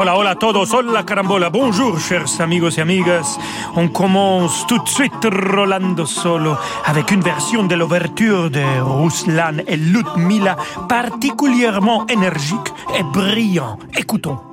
Hola, hola a hola carambola, bonjour chers amigos et amigas. On commence tout de suite Rolando Solo avec une version de l'ouverture de Ruslan et Ludmila particulièrement énergique et brillant. Écoutons.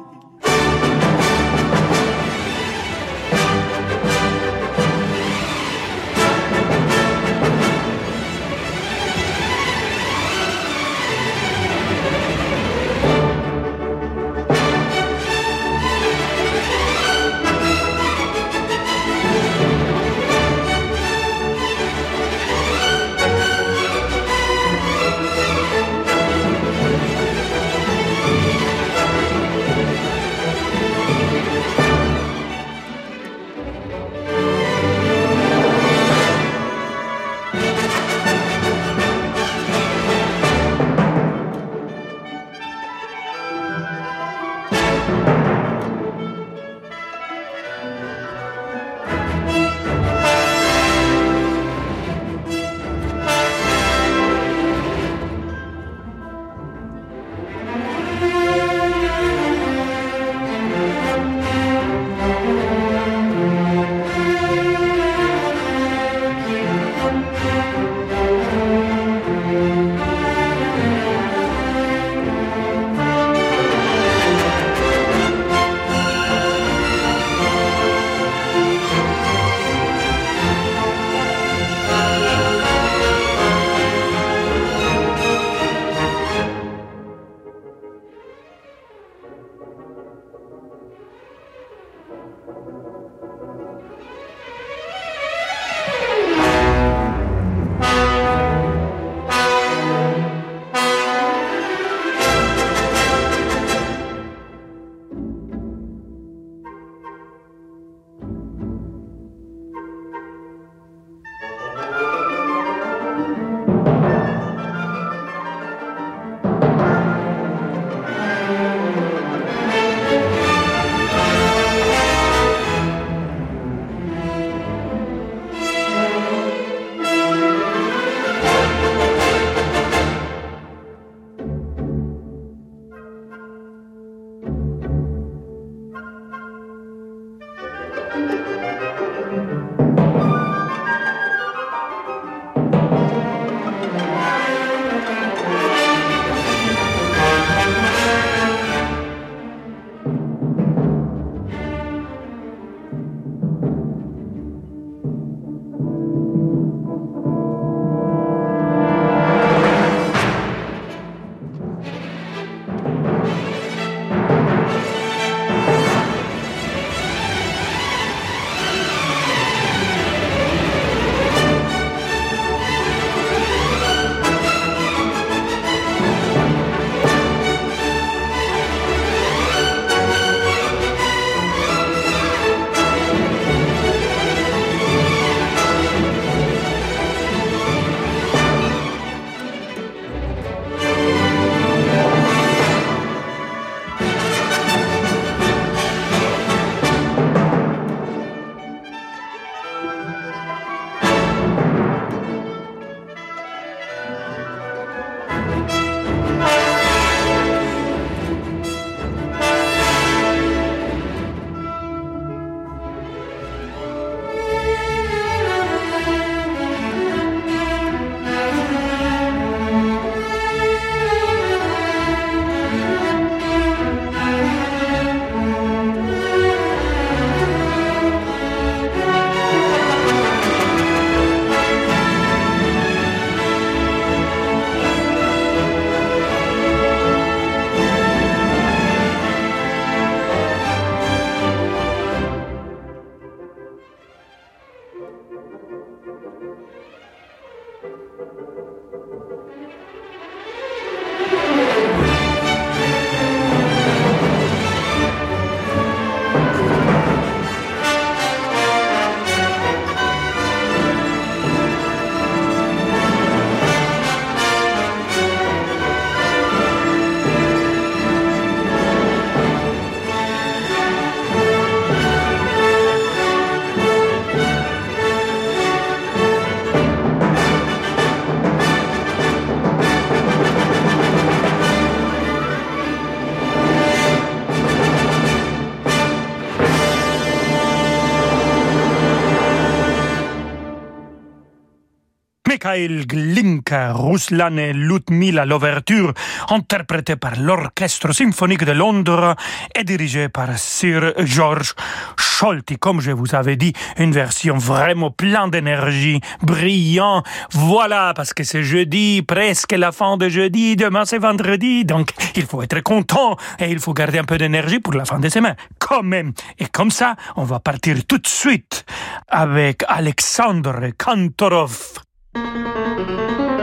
Mikhail Glinka, Ruslan et Ludmila, l'ouverture, interprétée par l'Orchestre symphonique de Londres et dirigée par Sir George Scholti. Comme je vous avais dit, une version vraiment pleine d'énergie, brillant. Voilà, parce que c'est jeudi, presque la fin de jeudi, demain c'est vendredi, donc il faut être content et il faut garder un peu d'énergie pour la fin de semaine, quand même. Et comme ça, on va partir tout de suite avec Alexandre Kantorov. Música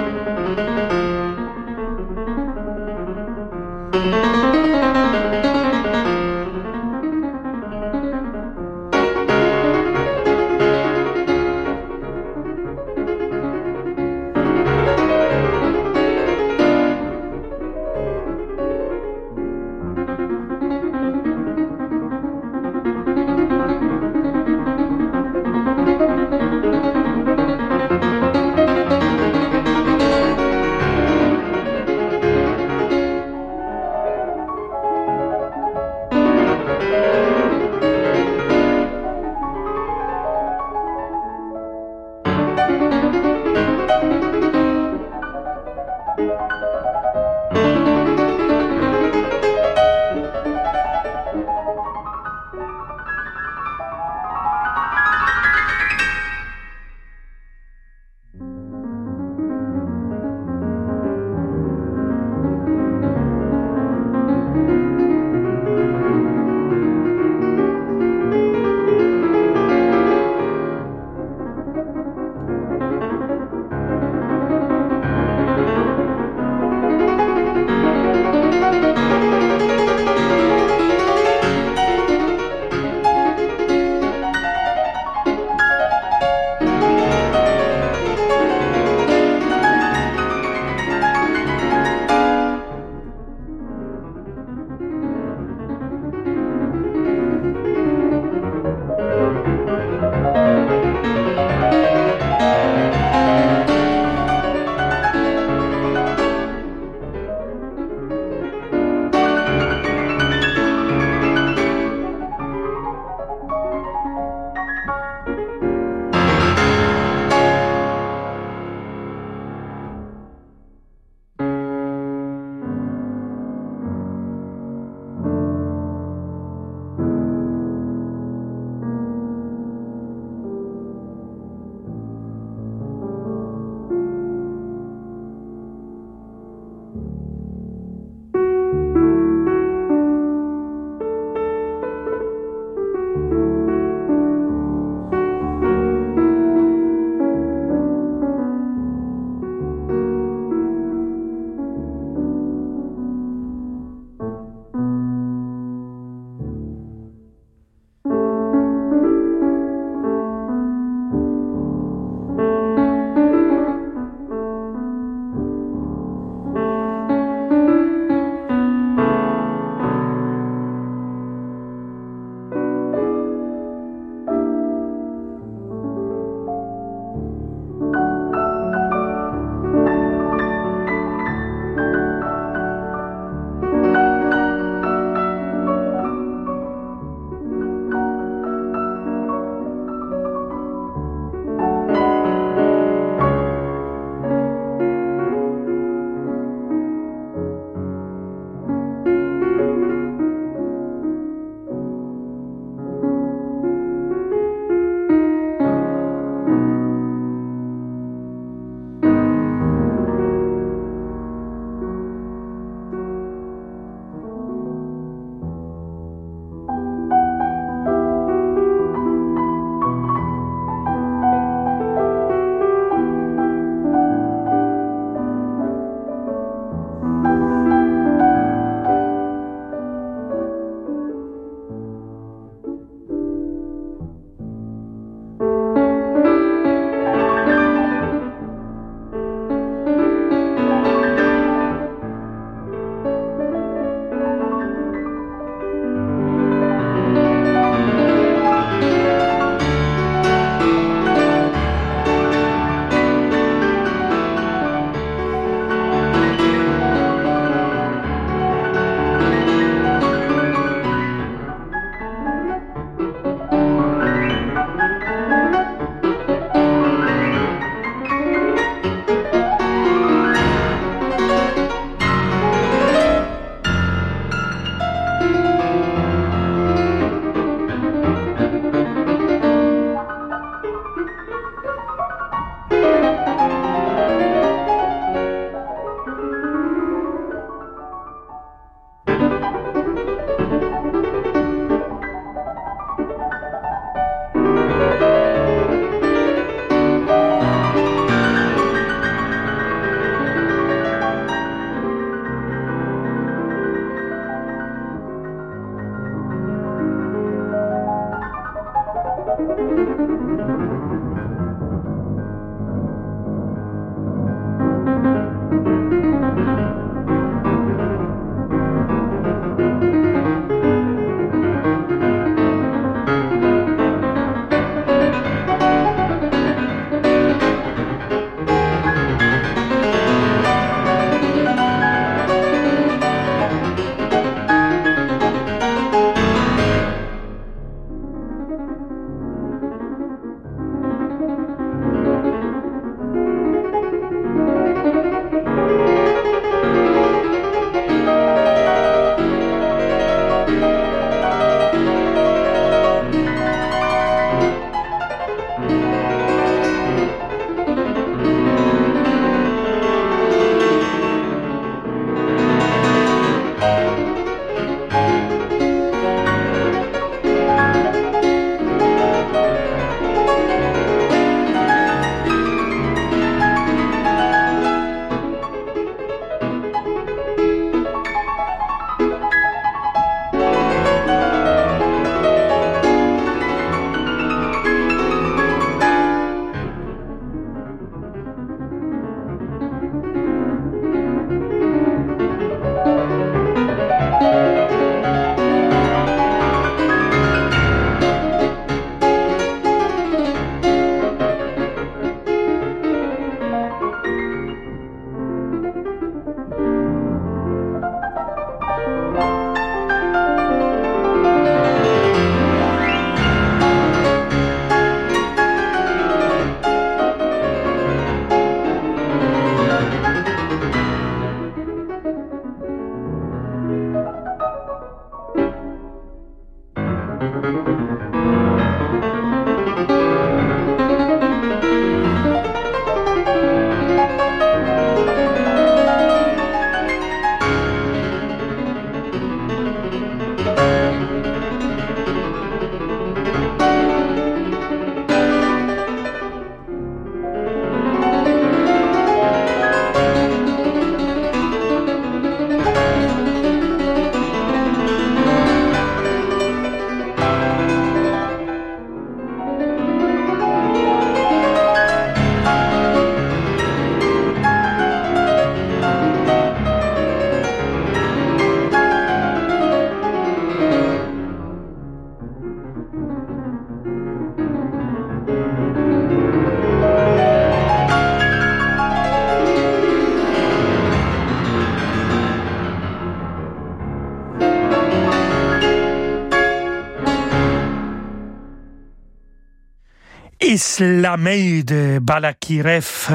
Islamei de Balakirev,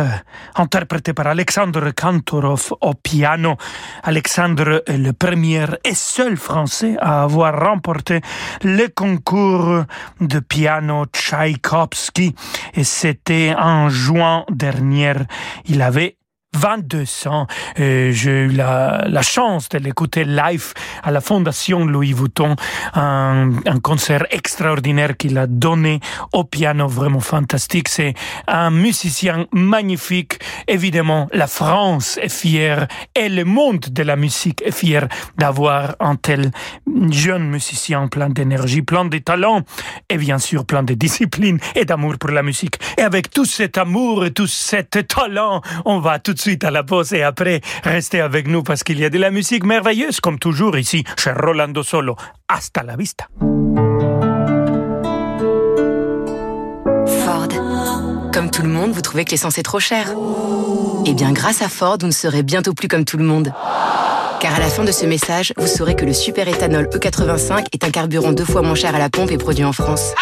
interprété par Alexandre Kantorov au piano. Alexandre est le premier et seul Français à avoir remporté le concours de piano Tchaïkovski et c'était en juin dernier. Il avait 22 ans. J'ai eu la, la chance de l'écouter live à la Fondation Louis Vuitton, un, un concert extraordinaire qu'il a donné au piano, vraiment fantastique. C'est un musicien magnifique. Évidemment, la France est fière et le monde de la musique est fier d'avoir un tel jeune musicien plein d'énergie, plein de talent et bien sûr plein de discipline et d'amour pour la musique. Et avec tout cet amour et tout cet talent, on va tout de suite à la pause et après, restez avec nous parce qu'il y a de la musique merveilleuse comme toujours ici chez Rolando Solo. Hasta la vista. Ford. Comme tout le monde, vous trouvez que l'essence est trop chère Eh bien, grâce à Ford, vous ne serez bientôt plus comme tout le monde. Car à la fin de ce message, vous saurez que le super éthanol E85 est un carburant deux fois moins cher à la pompe et produit en France.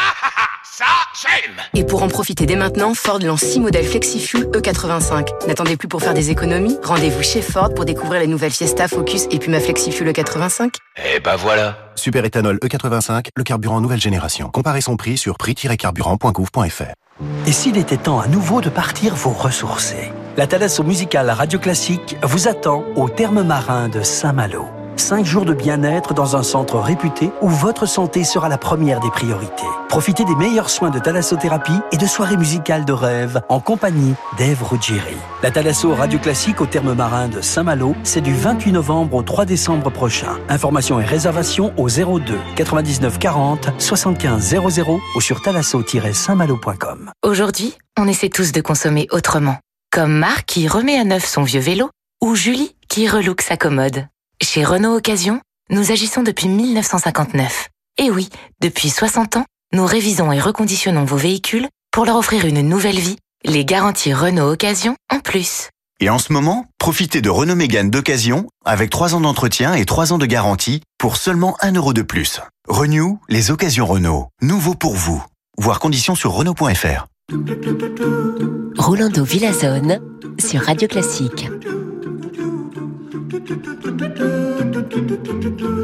Ça J'aime Et pour en profiter dès maintenant, Ford lance 6 modèles FlexiFuel E85. N'attendez plus pour faire des économies. Rendez-vous chez Ford pour découvrir les nouvelles Fiesta, Focus et Puma FlexiFuel E85. Et bah voilà Super éthanol E85, le carburant nouvelle génération. Comparez son prix sur prix-carburant.gouv.fr. Et s'il était temps à nouveau de partir vous ressourcer La Thalasso Musicale Radio Classique vous attend au terme marin de Saint-Malo. Cinq jours de bien-être dans un centre réputé où votre santé sera la première des priorités. Profitez des meilleurs soins de thalassothérapie et de soirées musicales de rêve en compagnie d'Ève Ruggieri. La Thalasso Radio Classique au terme marin de Saint-Malo, c'est du 28 novembre au 3 décembre prochain. Informations et réservations au 02 99 40 75 00 ou sur thalasso-saintmalo.com. Aujourd'hui, on essaie tous de consommer autrement. Comme Marc qui remet à neuf son vieux vélo ou Julie qui relook sa commode. Chez Renault Occasion, nous agissons depuis 1959. Et oui, depuis 60 ans, nous révisons et reconditionnons vos véhicules pour leur offrir une nouvelle vie, les garanties Renault Occasion en plus. Et en ce moment, profitez de Renault Mégane d'occasion avec 3 ans d'entretien et 3 ans de garantie pour seulement 1 euro de plus. Renew, les occasions Renault. Nouveau pour vous. Voir conditions sur Renault.fr. Rolando Villazone sur Radio Classique. Le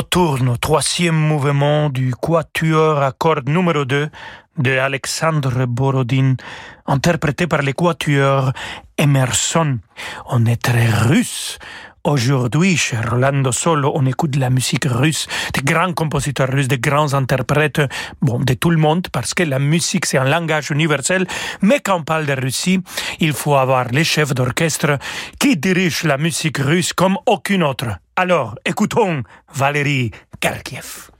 Nocturne, troisième mouvement du quatuor à cordes numéro 2 de Alexandre Borodin, interprété par les quatuors Emerson. On est très russe. Aujourd'hui, chez Rolando Solo, on écoute de la musique russe, des grands compositeurs russes, des grands interprètes, bon, de tout le monde, parce que la musique, c'est un langage universel. Mais quand on parle de Russie, il faut avoir les chefs d'orchestre qui dirigent la musique russe comme aucune autre. Alors, écoutons Valérie Karkiev.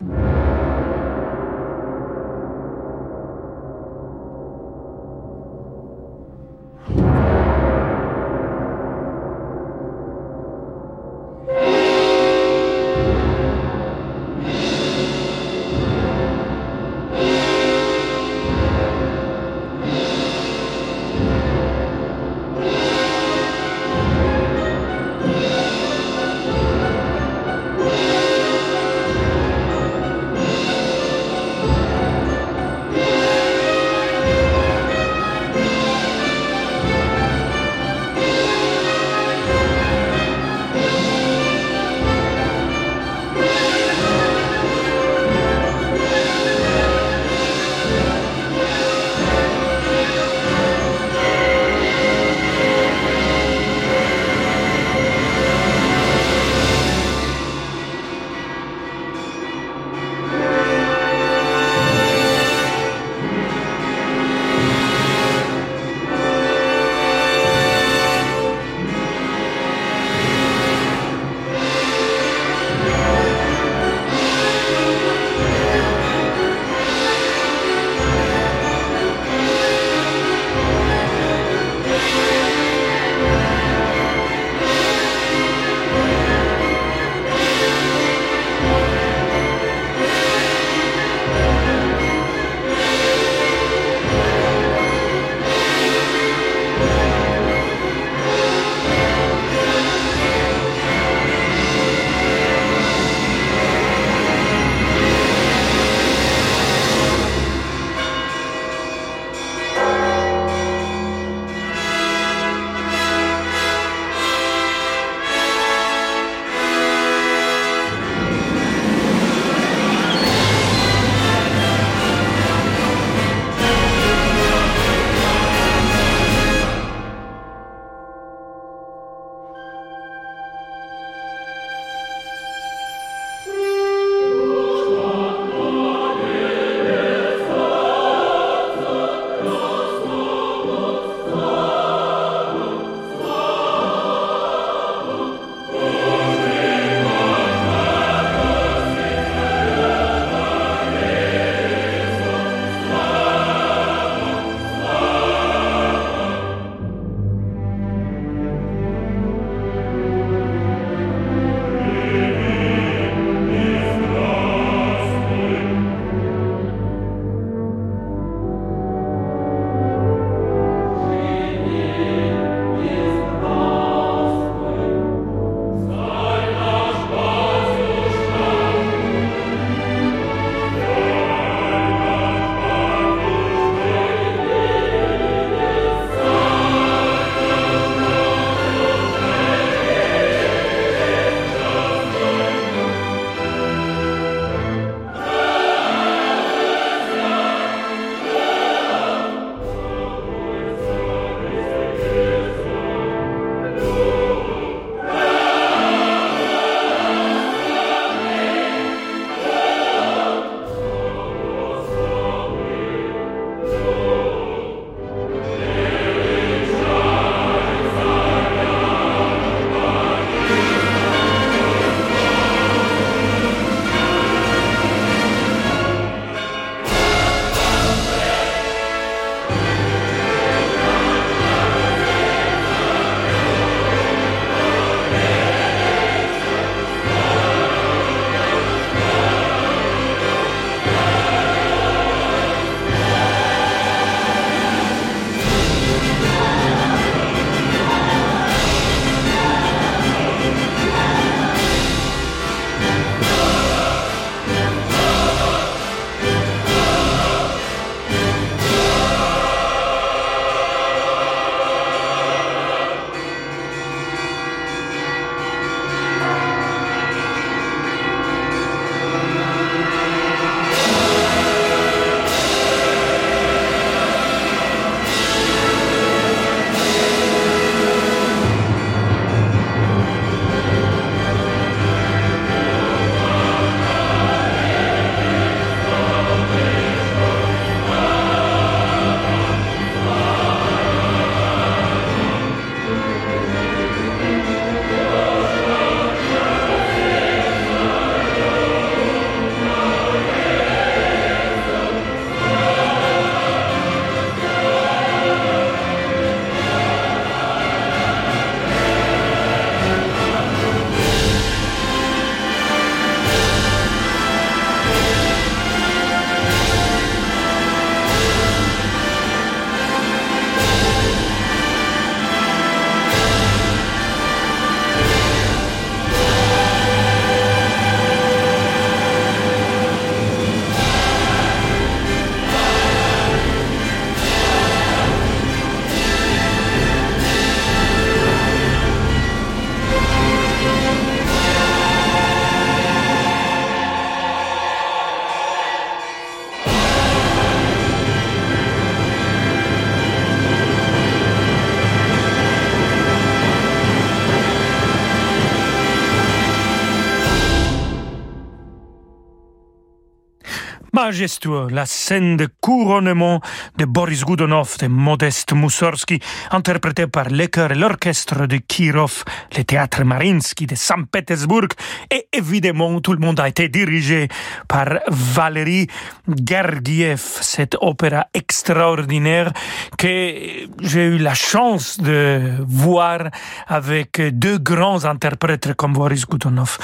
Majestueux, la scène de couronnement de Boris Godunov de Modeste Mussorgsky, interprété par le et l'orchestre de Kirov, le théâtre Marinsky de Saint-Pétersbourg, et évidemment tout le monde a été dirigé par Valérie Gergiev, cette opéra extraordinaire que j'ai eu la chance de voir avec deux grands interprètes comme Boris Godunov.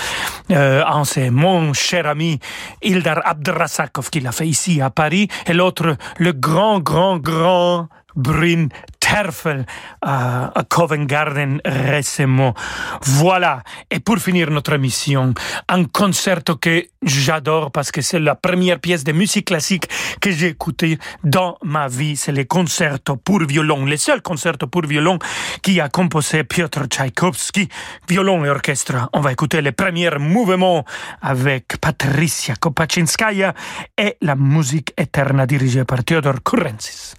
Euh, c'est mon cher ami Ildar Abdrasakov qui l'a fait ici à Paris, et l'autre, le grand, grand, grand Bryn Terfel à, Covent Garden récemment. Voilà. Et pour finir notre émission, un concerto que j'adore parce que c'est la première pièce de musique classique que j'ai écouté dans ma vie. C'est le concerto pour violon, le seul concerto pour violon qui a composé Piotr Tchaïkovski, violon et orchestre. On va écouter le premier mouvement avec Patricia Kopachinskaya et la musique éternelle dirigée par Theodor Kurensis.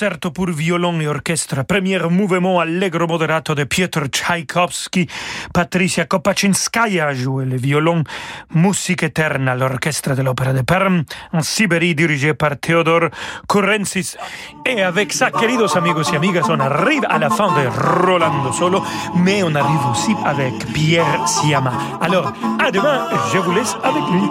Concerto pour violon et orchestre, premier mouvement allegro moderato de Piotr Tchaïkovski. Patricia Kopaczynskaya joué le violon. Musique éternelle, l'orchestre de l'Opéra de Perm, en Sibérie, dirigé par Theodor Kurensis. Et avec ça, queridos amigos y amigas, on arrive à la fin de Rolando Solo, mais on arrive aussi avec Pierre Siama. Alors, à demain, je vous laisse avec lui.